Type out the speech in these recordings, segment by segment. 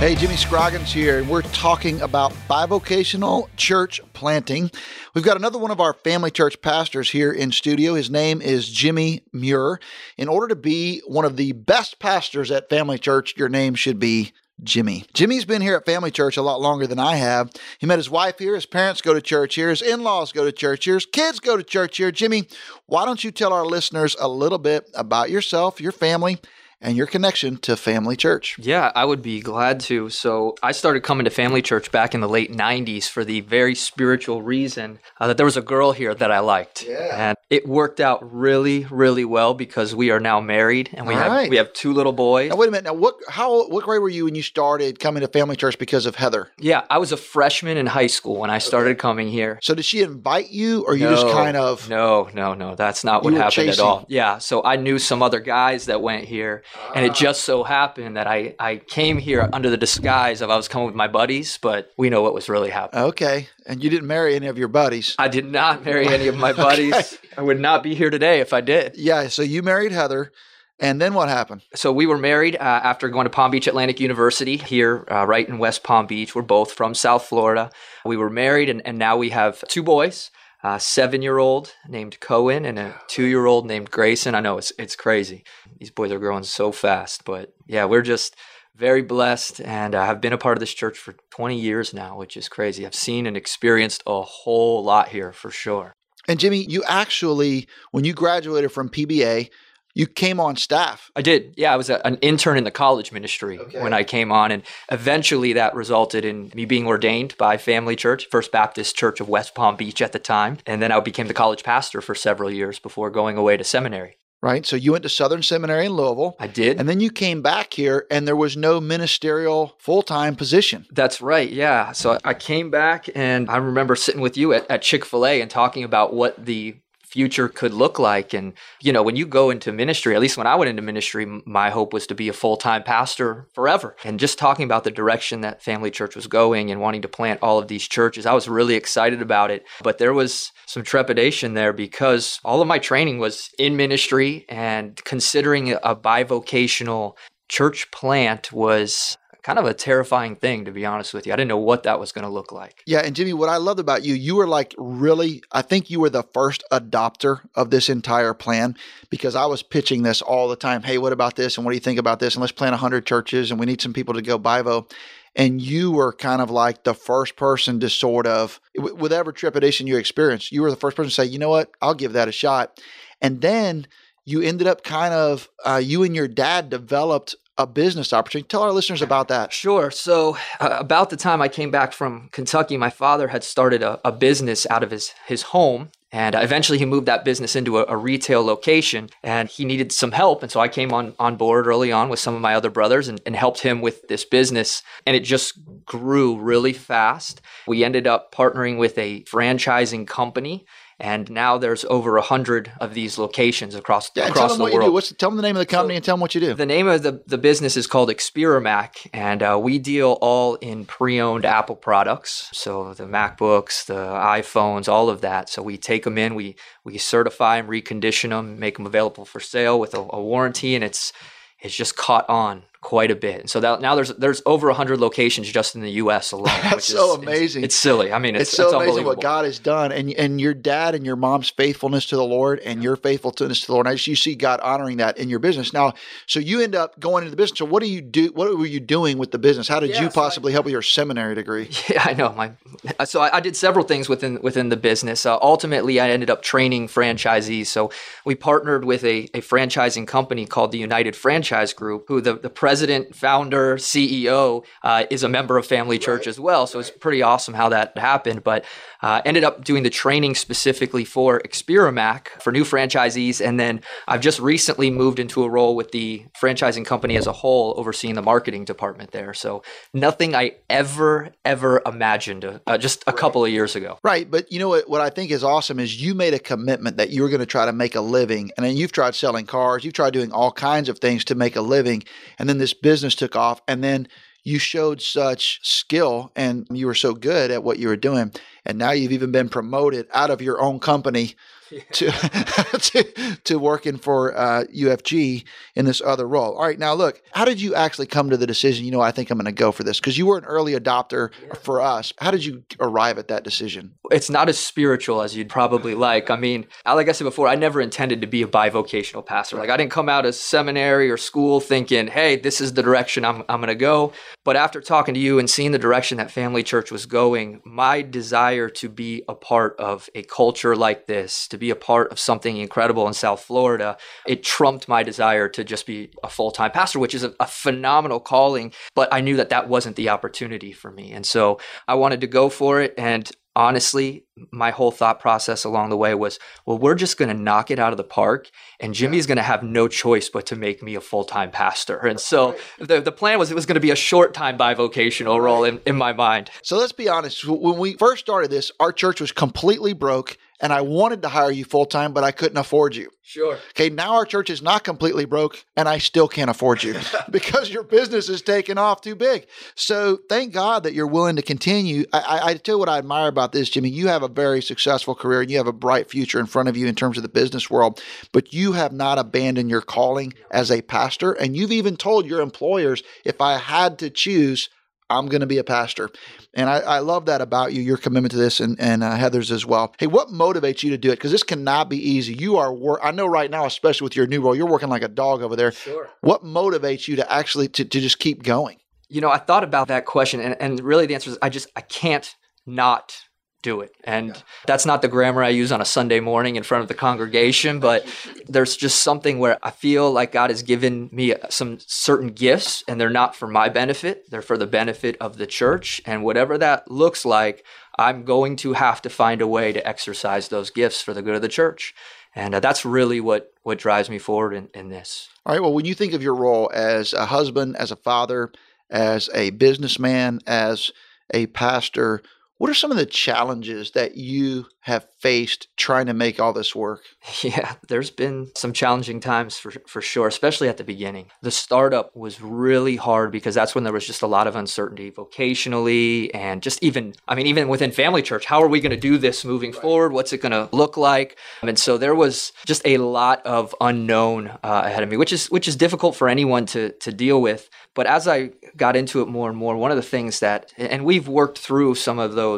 Hey, Jimmy Scroggins here, and we're talking about bivocational church planting. We've got another one of our family church pastors here in studio. His name is Jimmy Muir. In order to be one of the best pastors at Family Church, your name should be Jimmy. Jimmy's been here at Family Church a lot longer than I have. He met his wife here, his parents go to church here, his in laws go to church here, his kids go to church here. Jimmy, why don't you tell our listeners a little bit about yourself, your family, and your connection to Family Church. Yeah, I would be glad to. So, I started coming to Family Church back in the late 90s for the very spiritual reason uh, that there was a girl here that I liked. Yeah. And it worked out really, really well because we are now married and we All have right. we have two little boys. Now, wait a minute. Now, what how what grade were you when you started coming to Family Church because of Heather? Yeah, I was a freshman in high school when I started coming here. So, did she invite you, or you just kind of? No, no, no. That's not what happened chasing. at all. Yeah. So I knew some other guys that went here, and it just so happened that I, I came here under the disguise of I was coming with my buddies, but we know what was really happening. Okay, and you didn't marry any of your buddies. I did not marry any of my buddies. I would not be here today if I did. Yeah. So you married Heather, and then what happened? So we were married uh, after going to Palm Beach Atlantic University here, uh, right in West Palm Beach. We're both from South Florida. We were married, and, and now we have two boys. A seven-year-old named Cohen and a two-year-old named Grayson. I know it's it's crazy. These boys are growing so fast, but yeah, we're just very blessed, and I have been a part of this church for 20 years now, which is crazy. I've seen and experienced a whole lot here for sure. And Jimmy, you actually, when you graduated from PBA, you came on staff. I did. Yeah, I was a, an intern in the college ministry Okay. when I came on, and eventually that resulted in me being ordained by Family Church, First Baptist Church of West Palm Beach at the time, and then I became the college pastor for several years before going away to seminary. Right. So you went to Southern Seminary in Louisville. I did. And then you came back here, and there was no ministerial full time position. That's right. Yeah. So I came back and I remember sitting with you at, at Chick fil A and talking about what the future could look like. And, you know, when you go into ministry, at least when I went into ministry, my hope was to be a full time pastor forever. And just talking about the direction that Family Church was going and wanting to plant all of these churches, I was really excited about it. But there was some trepidation there because all of my training was in ministry and considering a bivocational church plant was kind of a terrifying thing to be honest with you. I didn't know what that was going to look like. Yeah, and Jimmy, what I loved about you, you were like really, I think you were the first adopter of this entire plan because I was pitching this all the time. Hey, what about this? And what do you think about this? And let's plant 100 churches and we need some people to go Bivo. And you were kind of like the first person to sort of, whatever trepidation you experienced, you were the first person to say, you know what, I'll give that a shot. And then you ended up kind of, uh, you and your dad developed a business opportunity. Tell our listeners about that. Sure. So, uh, about the time I came back from Kentucky, my father had started a, a business out of his, his home. And eventually, he moved that business into a, a retail location and he needed some help. And so, I came on, on board early on with some of my other brothers and, and helped him with this business. And it just grew really fast. We ended up partnering with a franchising company. And now there's over a hundred of these locations across Yeah, and tell them the what world. you do. What's tell them the name of the company and tell them what you do. The name of the, the business is called Experimac, and uh, we deal all in pre owned Apple products. So the MacBooks, the iPhones, all of that. So we take them in, we, we certify them, recondition them, make them available for sale with a, a warranty, and it's it's just caught on quite a bit. And so that, now there's there's over 100 locations just in the U.S. alone. That's so is, amazing. It's, it's silly. I mean, It's, it's, so it's amazing what God has done, and and your dad and your mom's faithfulness to the Lord, and your faithfulness to the Lord. And I just you see God honoring that in your business. Now, so you end up going into the business. So what do you do? What were you doing with the business? How did Yeah, you so I- possibly help with your seminary degree? Yeah, I know. My so I, I did several things within within the business. Uh, ultimately, I ended up training franchisees. So we partnered with a, a franchising company called the United Franchise Group, who the, the president, founder, CEO uh, is a member of Family Church as well. So it's pretty awesome how that happened. But uh, ended up doing the training specifically for Experimac for new franchisees. And then I've just recently moved into a role with the franchising company as a whole, overseeing the marketing department there. So nothing I ever, ever imagined uh, just a couple of years ago. Right. But you know what, what I think is awesome is you made a commitment that you were going to try to make a living. And then you've tried selling cars, you've tried doing all kinds of things to make a living. And then this business took off. And then you showed such skill and you were so good at what you were doing. And now you've even been promoted out of your own company to, to, to working for uh, UFG in this other role. All right, now look, how did you actually come to the decision? You know, I think I'm going to go for this because you were an early adopter yeah. for us. How did you arrive at that decision? It's not as spiritual as you'd probably like. I mean, like I said before, I never intended to be a bivocational pastor. Like I didn't come out of seminary or school thinking, "Hey, this is the direction I'm I'm going to go." But after talking to you and seeing the direction that Family Church was going, my desire to be a part of a culture like this, to be a part of something incredible in South Florida, it trumped my desire to just be a full time pastor, which is a, a, phenomenal calling. But I knew that that wasn't the opportunity for me. And so I wanted to go for it. And honestly, my whole thought process along the way was, well, we're just going to knock it out of the park, and Jimmy's going to have no choice but to make me a full time pastor. And so the, the plan was it was going to be a short time bivocational role in, in my mind. So let's be honest. When we first started this, our church was completely broke and I wanted to hire you full time, but I couldn't afford you. Sure. Okay, now our church is not completely broke and I still can't afford you because your business is taking off too big. So thank God that you're willing to continue. I, I, I tell you what I admire about this, Jimmy. You have a very successful career and you have a bright future in front of you in terms of the business world, but you have not abandoned your calling as a pastor. And you've even told your employers, if I had to choose, I'm going to be a pastor. And I, I, love that about you, your commitment to this and, and uh, Heather's as well. Hey, what motivates you to do it? Because this cannot be easy. You are, wor- I know right now, especially with your new role, you're working like a dog over there. Sure. What motivates you to actually, to, to just keep going? You know, I thought about that question and, and really the answer is I just, I can't not do it. And yeah. that's not the grammar I use on a Sunday morning in front of the congregation, but there's just something where I feel like God has given me some certain gifts and they're not for my benefit, they're for the benefit of the church. And whatever that looks like, I'm going to have to find a way to exercise those gifts for the good of the church. And uh, that's really what, what drives me forward in, in this. All right. Well, when you think of your role as a husband, as a father, as a businessman, as a pastor, what are some of the challenges that you have faced trying to make all this work? Yeah, there's been some challenging times for, for sure, especially at the beginning. The startup was really hard because that's when there was just a lot of uncertainty vocationally and just even, I mean, even within family church, how are we going to do this moving right. forward? What's it going to look like? And so there was just a lot of unknown uh, ahead of me, which is which is difficult for anyone to to deal with. But as I got into it more and more, one of the things that, and we've worked through some of those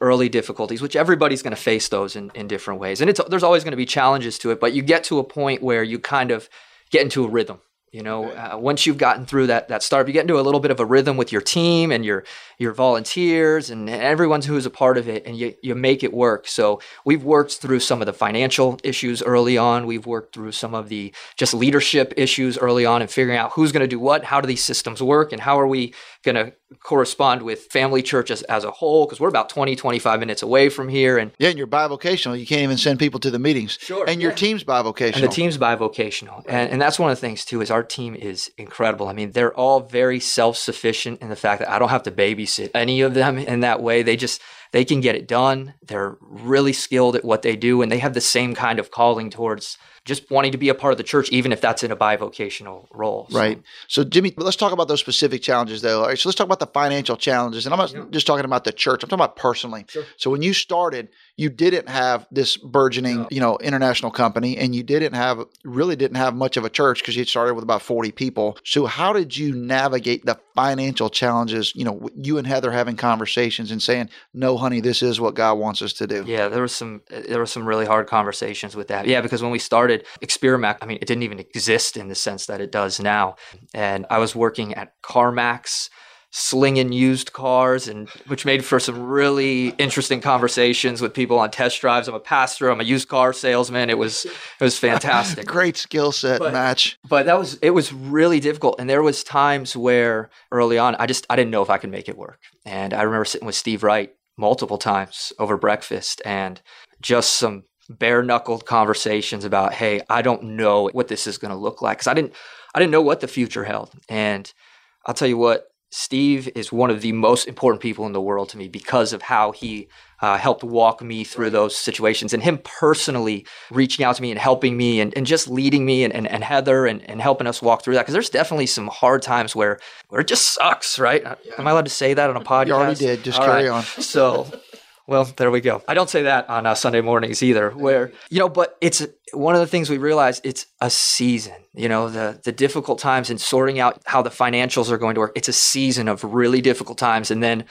early difficulties, which everybody's going to face those in, in different ways. And it's, there's always going to be challenges to it, but you get to a point where you kind of get into a rhythm. You know, uh, once you've gotten through that that start, you get into a little bit of a rhythm with your team and your your volunteers and everyone who's a part of it, and you you make it work. So we've worked through some of the financial issues early on. We've worked through some of the just leadership issues early on, and figuring out who's going to do what, how do these systems work, and how are we going to correspond with family churches as a whole because we're about 20 25 minutes away from here and yeah and you're bivocational. You can't even send people to the meetings. Sure and your team's bivocational. And the team's bivocational. And, and that's one of the things too is our team is incredible. I mean they're all very self-sufficient in the fact that i don't have to babysit any of them in that way. They just they can get it done they're really skilled at what they do and they have the same kind of calling towards just wanting to be a part of the church, even if that's in a bivocational role. So. Right. So, Jimmy, let's talk about those specific challenges, though. All right. So, let's talk about the financial challenges. And I'm not yeah. just talking about the church, I'm talking about personally. Sure. So, when you started, you didn't have this burgeoning, you know, international company, and you didn't have really didn't have much of a church because you started with about 40 people. So, how did you navigate the financial challenges? You know, you and Heather having conversations and saying, "No, honey, this is what God wants us to do." Yeah, there was some eh, there was some really hard conversations with that. Yeah, because when we started Experimac, I mean, it didn't even exist in the sense that it does now, and I was working at CarMax slinging used cars and which made for some really interesting conversations with people on test drives. I'm a pastor, I'm a used car salesman. It was it was fantastic. Great skill set but, match. But that was it was really difficult and there was times where early on I just I didn't know if I could make it work. And I remember sitting with Steve Wright multiple times over breakfast and just some bare knuckled conversations about, hey, I don't know what this is going to look like because I didn't I didn't know what the future held. And I'll tell you what, Steve is one of the most important people in the world to me because of how he uh, helped walk me through those situations and him personally reaching out to me and helping me and, and just leading me and, and, and Heather and, and helping us walk through that. Because there's definitely some hard times where, where it just sucks, right? Yeah. Am I allowed to say that on a podcast? You already did. Just All carry right. on. So well, there we go. I don't say that on uh, Sunday mornings either. Where you know, but it's one of the things we realize. It's a season. You know, the the difficult times and sorting out how the financials are going to work. It's a season of really difficult times, and then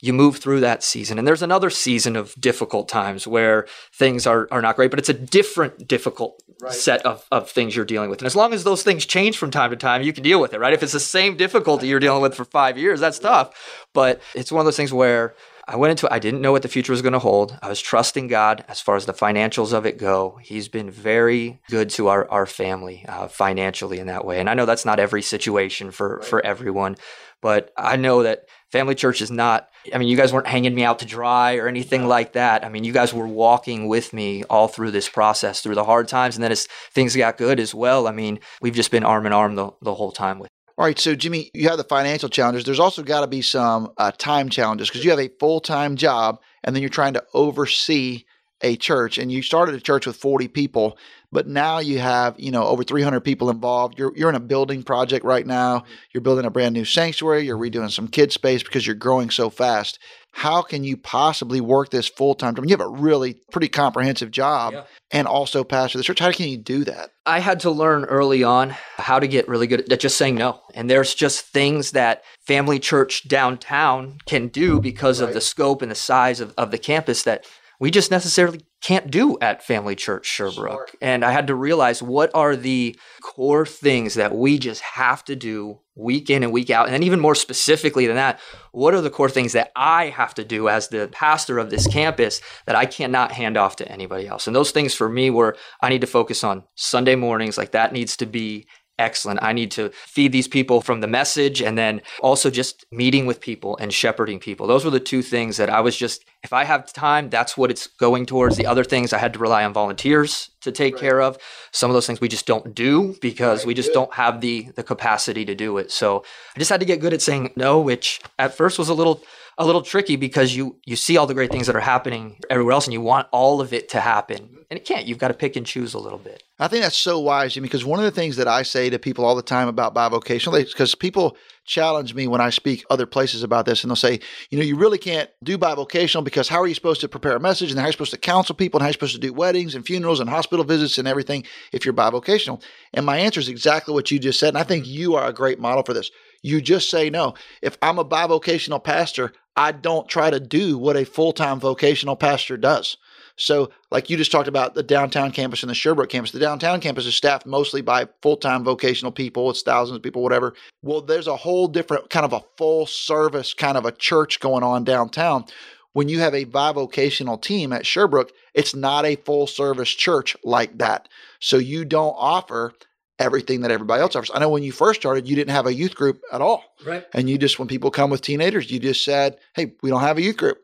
you move through that season. And there's another season of difficult times where things are are not great, but it's a different difficult right. set of of things you're dealing with. And as long as those things change from time to time, you can deal with it, right? If it's the same difficulty you're dealing with for five years, that's tough. But it's one of those things where I went into it, I didn't know what the future was going to hold. I was trusting God as far as the financials of it go. He's been very good to our, our family uh, financially in that way. And I know that's not every situation for, right. for everyone, but I know that family church is not, I mean, you guys weren't hanging me out to dry or anything like that. I mean, you guys were walking with me all through this process, through the hard times. And then as things got good as well, I mean, we've just been arm in arm the, the whole time with all right, so Jimmy, you have the financial challenges. There's also got to be some uh, time challenges because you have a full time job and then you're trying to oversee a church. And you started a church with 40 people, but now you have you know over 300 people involved. You're you're in a building project right now. You're building a brand new sanctuary. You're redoing some kid space because you're growing so fast how can you possibly work this full time? I mean, you have a really pretty comprehensive job yeah. and also pastor the church. How can you do that? I had to learn early on how to get really good at just saying no. And there's just things that Family Church downtown can do because right. of the scope and the size of, of the campus that we just necessarily can't do at Family Church Sherbrooke. And I had to realize what are the core things that we just have to do week in and week out. And then even more specifically than that, what are the core things that I have to do as the pastor of this campus that I cannot hand off to anybody else? And those things for me were I need to focus on Sunday mornings, like that needs to be excellent. I need to feed these people from the message and then also just meeting with people and shepherding people. Those were the two things that I was just, if I have time, that's what it's going towards. The other things I had to rely on volunteers to take right. care of. Some of those things we just don't do because right. we just Good. don't have the the capacity to do it. So I just had to get good at saying no, which at first was a little a little tricky because you you see all the great things that are happening everywhere else and you want all of it to happen. And it can't you've got to pick and choose a little bit. I think that's so wise because one of the things that i say to people all the time about bivocational is because people challenge me when i speak other places about this and they'll say you know you really can't do bivocational because how are you supposed to prepare a message and how are you supposed to counsel people and how are you supposed to do weddings and funerals and hospital visits and everything if you're bivocational? And my answer is exactly what you just said and i think you are a great model for this you just say no. If I'm a bivocational pastor, I don't try to do what a full time vocational pastor does. So, like you just talked about the downtown campus and the Sherbrooke campus, the downtown campus is staffed mostly by full time vocational people. It's thousands of people, whatever. Well, there's a whole different kind of a full service kind of a church going on downtown. When you have a bivocational team at Sherbrooke, it's not a full service church like that. So, you don't offer everything that everybody else offers. I know when you first started, you didn't have a youth group at all. Right. And you just, when people come with teenagers, you just said, hey, we don't have a youth group.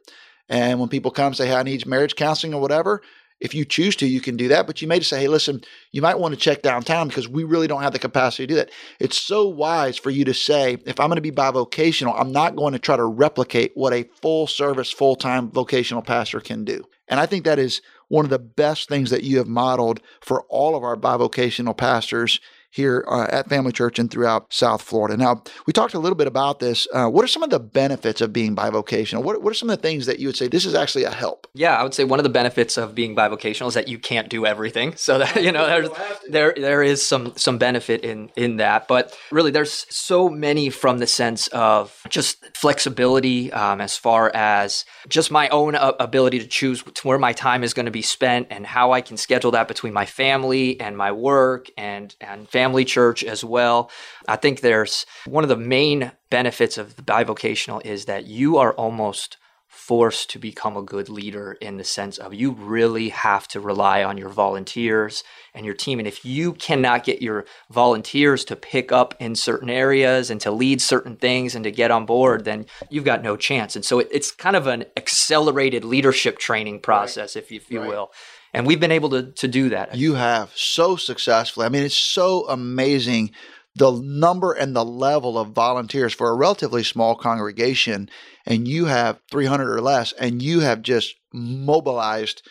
And when people come say, hey, I need marriage counseling or whatever, if you choose to, you can do that. But you may just say, hey, listen, you might want to check downtown because we really don't have the capacity to do that. It's so wise for you to say, if I'm going to be bivocational, I'm not going to try to replicate what a full service, full time vocational pastor can do. And I think that is one of the best things that you have modeled for all of our bivocational pastors here uh, at Family Church and throughout South Florida. Now, we talked a little bit about this. Uh, what are some of the benefits of being bivocational? What, what are some of the things that you would say this is actually a help? Yeah, I would say one of the benefits of being bivocational is that you can't do everything. So that you know, there's, there there is some some benefit in in that. But really, there's so many from the sense of just flexibility um, as far as just my own uh, ability to choose where my time is going to be spent and how I can schedule that between my family and my work and and family family church as well. I think there's one of the main benefits of the bivocational is that you are almost forced to become a good leader in the sense of you really have to rely on your volunteers and your team. And if you cannot get your volunteers to pick up in certain areas and to lead certain things and to get on board, then you've got no chance. And so it, it's kind of an accelerated leadership training process, right. if, if you right. will. And we've been able to, to do that. You have so successfully. I mean, it's so amazing the number and the level of volunteers for a relatively small congregation and you have 300 or less and you have just mobilized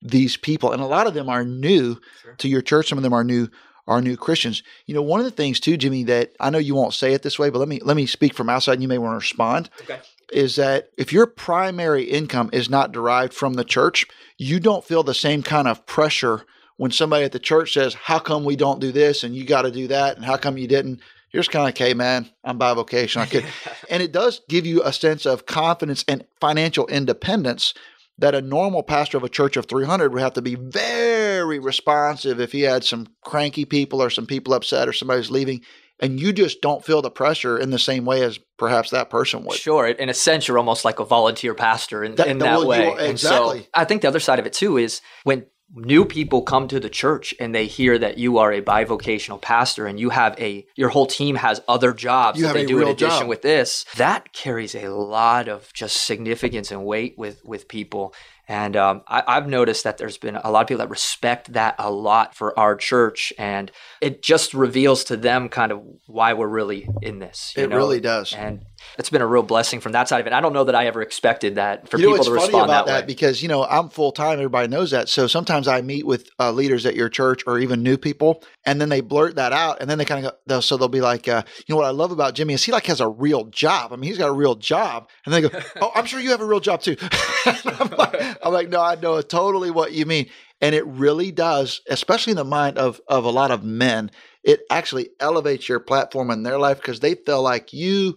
these people and a lot of them are new sure. to your church some of them are new are new Christians. You know, one of the things too, Jimmy, that I know you won't say it this way, but let me let me speak from outside and you may want to respond. Okay. Is that if your primary income is not derived from the church, you don't feel the same kind of pressure when somebody at the church says, How come we don't do this and you got to do that? And how come you didn't? You're just kind of like, hey, man, I'm bivocational. I could. and it does give you a sense of confidence and financial independence that a normal pastor of a church of 300 would have to be very responsive if he had some cranky people or some people upset or somebody's leaving and you just don't feel the pressure in the same way as perhaps that person would. Sure. In a sense, you're almost like a volunteer pastor in that, in that way. You, exactly. And so I think the other side of it too is when new people come to the church and they hear that you are a bivocational pastor and you have a your whole team has other jobs you that they do in addition job. with this that carries a lot of just significance and weight with with people and um, I, have noticed that there's been a lot of people that respect that a lot for our church, and it just reveals to them kind of why we're really in this. it know? really does, and it's been a real blessing from that side of it. I don't know that I ever expected that for you people to respond that, that, way. Because you know I'm full time, everybody knows that. So sometimes I meet with uh, leaders at your church or even new people, and then they blurt that out, and then they kind of go, so they'll be like, uh, you know what I love about Jimmy is he like has a real job. I mean, he's got a real job, and they go, oh, I'm sure you have a real job too. I'm, like, I'm like, no, I know totally what you mean. And it really does, especially in the mind of, of a lot of men, it actually elevates your platform in their life because they feel like you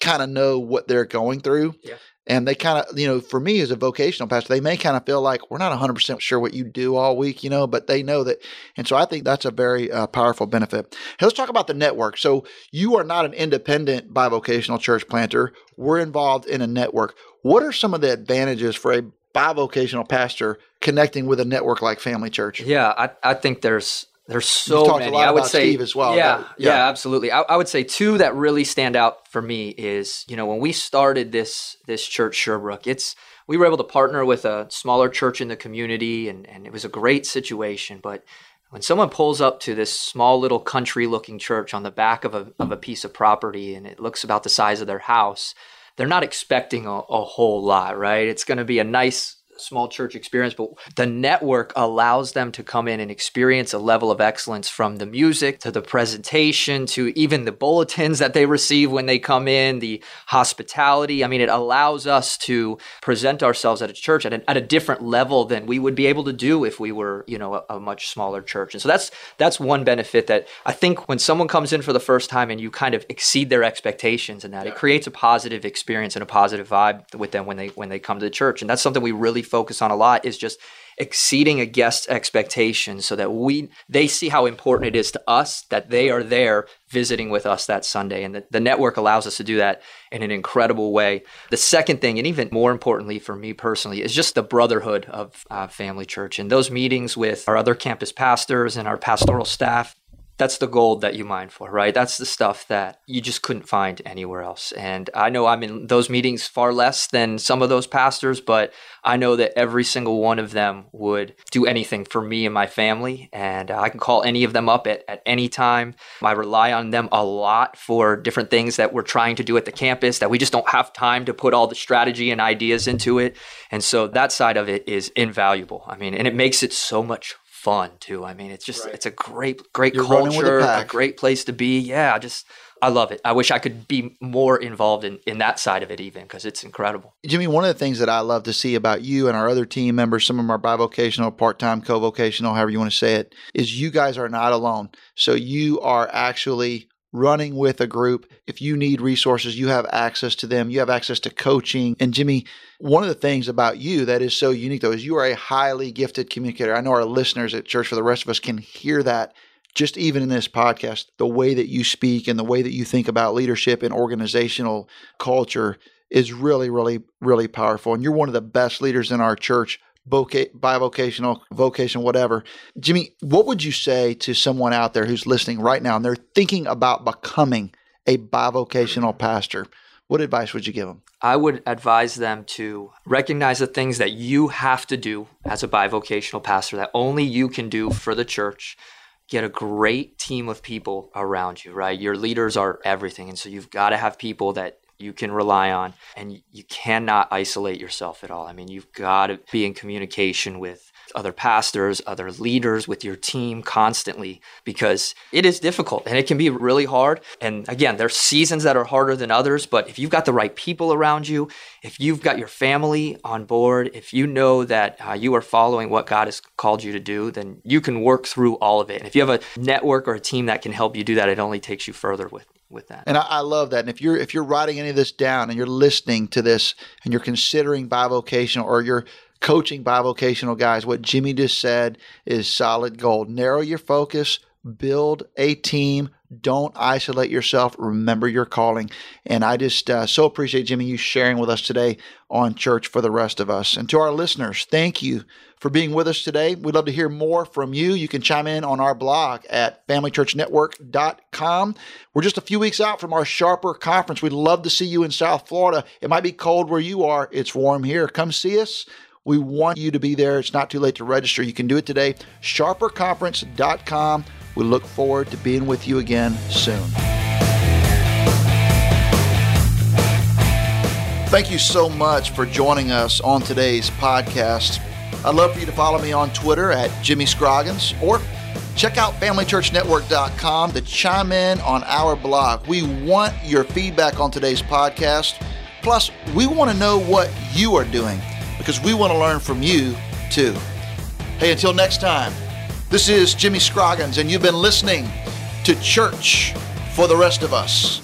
kind of know what they're going through. Yeah. And they kind of, you know, for me as a vocational pastor, they may kind of feel like we're not 100% sure what you do all week, you know, but they know that. And so I think that's a very uh, powerful benefit. Hey, let's talk about the network. So you are not an independent bivocational church planter. We're involved in a network. What are some of the advantages for a bivocational pastor connecting with a network like Family Church? Yeah, I, I think there's there's so many. I would say Steve as well. Yeah, yeah, yeah, absolutely. I, I, would say two that really stand out for me is you know when we started this this church Sherbrooke, it's we were able to partner with a smaller church in the community, and and it was a great situation. But when someone pulls up to this small little country looking church on the back of a of a piece of property, and it looks about the size of their house they're not expecting a, a whole lot, right? It's going to be a nice small church experience, but the network allows them to come in and experience a level of excellence from the music to the presentation to even the bulletins that they receive when they come in, the hospitality. I mean, it allows us to present ourselves at a church at a, at a different level than we would be able to do if we were, you know, a, a much smaller church. And so that's that's one benefit that I think when someone comes in for the first time and you kind of exceed their expectations and that yeah. it creates a positive experience and a positive vibe with them when they when they come to the church. And that's something we really focus on a lot is just exceeding a guest's expectations so that we they see how important it is to us that they are there visiting with us that Sunday and the, the network allows us to do that in an incredible way. The second thing and even more importantly for me personally is just the brotherhood of uh, Family Church and those meetings with our other campus pastors and our pastoral staff that's the gold that you mine for, right? That's the stuff that you just couldn't find anywhere else. And I know I'm in those meetings far less than some of those pastors, but I know that every single one of them would do anything for me and my family. And I can call any of them up at, at any time. I rely on them a lot for different things that we're trying to do at the campus that we just don't have time to put all the strategy and ideas into it. And so that side of it is invaluable. I mean, and it makes it so much fun too. I mean, it's just right. it's a great great You're culture, a, a, great place to be. Yeah, I just I love it. I wish I could be more involved in in that side of it even because it's incredible. Jimmy, one of the things that I love to see about you and our other team members, some of them are bivocational, part-time, co-vocational, however you want to say it, is you guys are not alone. So you are actually running with a group. If you need resources, you have access to them. You have access to coaching. And Jimmy, one of the things about you that is so unique though is you are a highly gifted communicator. I know our listeners at church for the rest of us can hear that just even in this podcast, the way that you speak and the way that you think about leadership and organizational culture is really, really, really powerful. And you're one of the best leaders in our church, bivocational, vocation, whatever. Jimmy, what would you say to someone out there who's listening right now and they're thinking about becoming a bivocational pastor? What advice would you give them? I would advise them to recognize the things that you have to do as a bivocational pastor that only you can do for the church. Get a great team of people around you, right? Your leaders are everything. And so you've got to have people that you can rely on and you cannot isolate yourself at all. I mean, you've got to be in communication with other pastors, other leaders, with your team constantly because it is difficult and it can be really hard. And again, there's seasons that are harder than others, but if you've got the right people around you, if you've got your family on board, if you know that uh, you are following what God has called you to do, then you can work through all of it. And if you have a network or a team that can help you do that, it only takes you further with with that. And I, I, love that. And if you're if you're writing any of this down and you're listening to this and you're considering bivocational or you're coaching bivocational guys, what Jimmy just said is solid gold. Narrow your focus, build a team. Don't isolate yourself. Remember your calling. And I just uh, so appreciate, Jimmy, you sharing with us today on Church for the Rest of Us. And to our listeners, thank you for being with us today. We'd love to hear more from you. You can chime in on our blog at familychurchnetwork.com. We're just a few weeks out from our Sharper conference. We'd love to see you in South Florida. It might be cold where you are, it's warm here. Come see us. We want you to be there. It's not too late to register. You can do it today. Sharperconference.com. We look forward to being with you again soon. Thank you so much for joining us on today's podcast. I'd love for you to follow me on Twitter at Jimmy Scroggins or check out FamilyChurchNetwork.com to chime in on our blog. We want your feedback on today's podcast. Plus, we want to know what you are doing because we want to learn from you too. Hey, until next time, this is Jimmy Scroggins, and you've been listening to Church for the Rest of Us.